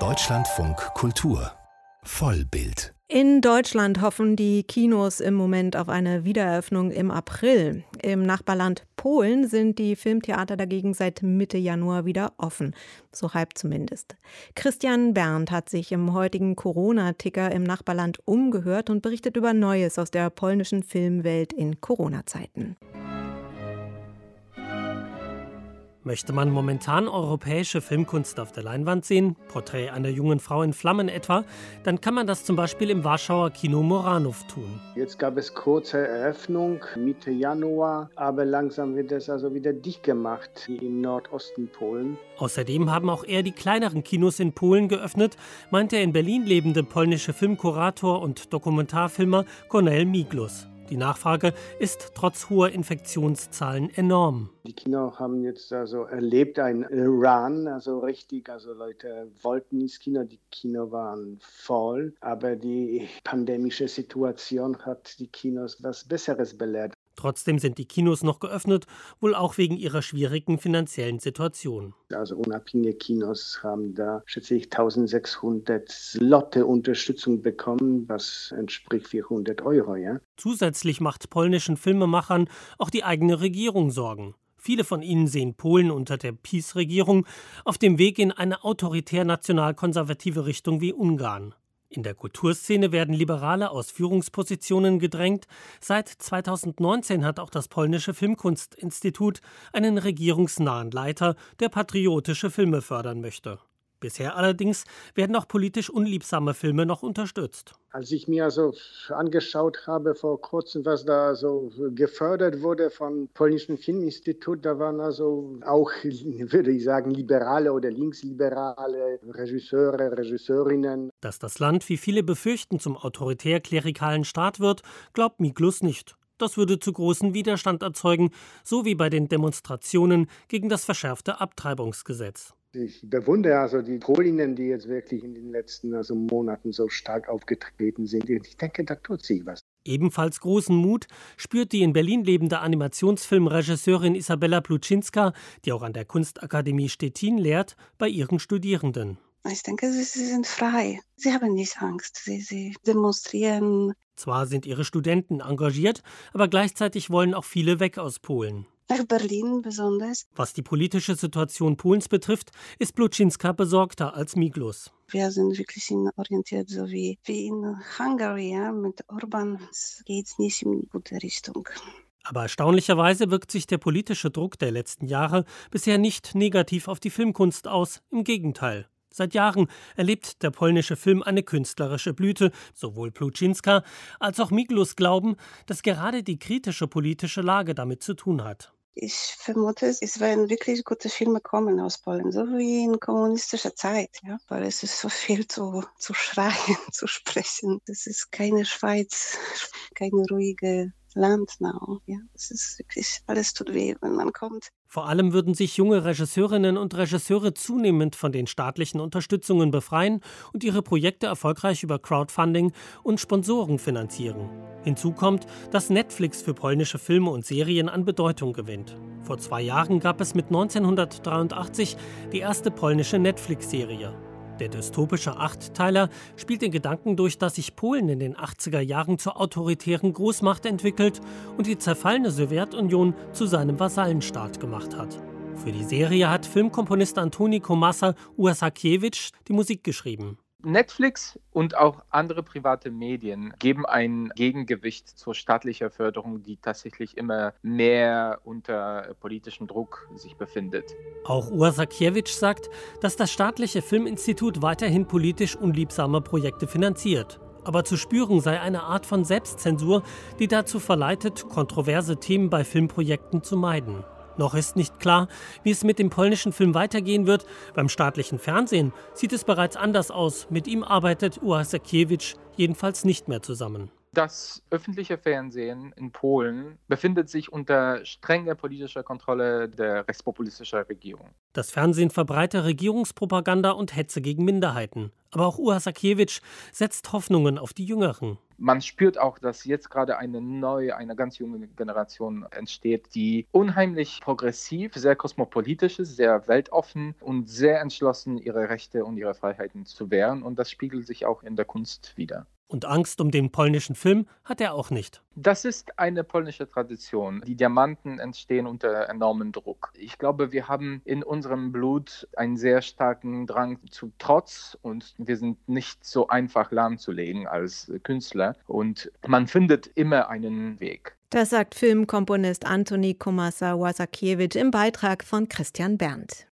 Deutschlandfunk Kultur Vollbild in Deutschland hoffen die Kinos im Moment auf eine Wiedereröffnung im April. Im Nachbarland Polen sind die Filmtheater dagegen seit Mitte Januar wieder offen. So halb zumindest. Christian Berndt hat sich im heutigen Corona-Ticker im Nachbarland umgehört und berichtet über Neues aus der polnischen Filmwelt in Corona-Zeiten. Möchte man momentan europäische Filmkunst auf der Leinwand sehen, Porträt einer jungen Frau in Flammen etwa, dann kann man das zum Beispiel im Warschauer Kino Moranów tun. Jetzt gab es kurze Eröffnung Mitte Januar, aber langsam wird es also wieder dicht gemacht im Nordosten Polen. Außerdem haben auch eher die kleineren Kinos in Polen geöffnet, meint der in Berlin lebende polnische Filmkurator und Dokumentarfilmer Cornel Miglus. Die Nachfrage ist trotz hoher Infektionszahlen enorm. Die Kino haben jetzt also erlebt ein Run, also richtig, also Leute wollten ins Kino, die Kino waren voll, aber die pandemische Situation hat die Kinos was Besseres belehrt. Trotzdem sind die Kinos noch geöffnet, wohl auch wegen ihrer schwierigen finanziellen Situation. Also unabhängige Kinos haben da, schätze ich, 1600 Lotte Unterstützung bekommen, was entspricht 400 Euro. Ja? Zusätzlich macht polnischen Filmemachern auch die eigene Regierung Sorgen. Viele von ihnen sehen Polen unter der PiS-Regierung auf dem Weg in eine autoritär national-konservative Richtung wie Ungarn. In der Kulturszene werden liberale Ausführungspositionen gedrängt. Seit 2019 hat auch das polnische Filmkunstinstitut einen regierungsnahen Leiter, der patriotische Filme fördern möchte. Bisher allerdings werden auch politisch unliebsame Filme noch unterstützt. Als ich mir also angeschaut habe vor kurzem, was da so gefördert wurde vom polnischen Filminstitut, da waren also auch, würde ich sagen, liberale oder linksliberale Regisseure, Regisseurinnen. Dass das Land, wie viele befürchten, zum autoritär-klerikalen Staat wird, glaubt Miklus nicht. Das würde zu großen Widerstand erzeugen, so wie bei den Demonstrationen gegen das verschärfte Abtreibungsgesetz. Ich bewundere also die Polinnen, die jetzt wirklich in den letzten also Monaten so stark aufgetreten sind. Ich denke, da tut sich was. Ebenfalls großen Mut spürt die in Berlin lebende Animationsfilmregisseurin Isabella Pluczynska, die auch an der Kunstakademie Stettin lehrt, bei ihren Studierenden. Ich denke, sie sind frei. Sie haben nicht Angst. Sie, sie demonstrieren. Zwar sind ihre Studenten engagiert, aber gleichzeitig wollen auch viele weg aus Polen nach Berlin besonders. Was die politische Situation Polens betrifft, ist Bluczynska besorgter als Miglos. Wir sind wirklich orientiert, so wie, wie in Hungary ja, mit Orban. Es geht nicht in gute Richtung. Aber erstaunlicherweise wirkt sich der politische Druck der letzten Jahre bisher nicht negativ auf die Filmkunst aus. Im Gegenteil. Seit Jahren erlebt der polnische Film eine künstlerische Blüte. Sowohl Pluczynska als auch Miglos glauben, dass gerade die kritische politische Lage damit zu tun hat. Ich vermute, es werden wirklich gute Filme kommen aus Polen, so wie in kommunistischer Zeit, ja? weil es ist so viel zu, zu schreien, zu sprechen. Das ist keine Schweiz, keine ruhige Land now. Ja, es ist wirklich, alles tut weh, wenn man kommt. Vor allem würden sich junge Regisseurinnen und Regisseure zunehmend von den staatlichen Unterstützungen befreien und ihre Projekte erfolgreich über Crowdfunding und Sponsoren finanzieren. Hinzu kommt, dass Netflix für polnische Filme und Serien an Bedeutung gewinnt. Vor zwei Jahren gab es mit 1983 die erste polnische Netflix-Serie. Der dystopische Achtteiler spielt den Gedanken durch, dass sich Polen in den 80er Jahren zur autoritären Großmacht entwickelt und die zerfallene Sowjetunion zu seinem Vasallenstaat gemacht hat. Für die Serie hat Filmkomponist Antoni Komasa Uasakiewicz die Musik geschrieben. Netflix und auch andere private Medien geben ein Gegengewicht zur staatlichen Förderung, die tatsächlich immer mehr unter politischem Druck sich befindet. Auch Ursakiewicz sagt, dass das staatliche Filminstitut weiterhin politisch unliebsame Projekte finanziert. Aber zu spüren sei eine Art von Selbstzensur, die dazu verleitet, kontroverse Themen bei Filmprojekten zu meiden. Noch ist nicht klar, wie es mit dem polnischen Film weitergehen wird. Beim staatlichen Fernsehen sieht es bereits anders aus. Mit ihm arbeitet Uasakiewicz jedenfalls nicht mehr zusammen. Das öffentliche Fernsehen in Polen befindet sich unter strenger politischer Kontrolle der rechtspopulistischen Regierung. Das Fernsehen verbreitet Regierungspropaganda und Hetze gegen Minderheiten. Aber auch Uasakiewicz setzt Hoffnungen auf die Jüngeren. Man spürt auch, dass jetzt gerade eine neue, eine ganz junge Generation entsteht, die unheimlich progressiv, sehr kosmopolitisch ist, sehr weltoffen und sehr entschlossen, ihre Rechte und ihre Freiheiten zu wehren. Und das spiegelt sich auch in der Kunst wieder. Und Angst um den polnischen Film hat er auch nicht. Das ist eine polnische Tradition. Die Diamanten entstehen unter enormem Druck. Ich glaube, wir haben in unserem Blut einen sehr starken Drang zu Trotz und wir sind nicht so einfach lahmzulegen als Künstler. Und man findet immer einen Weg. Das sagt Filmkomponist Antoni Komasa-Wasakiewicz im Beitrag von Christian Berndt.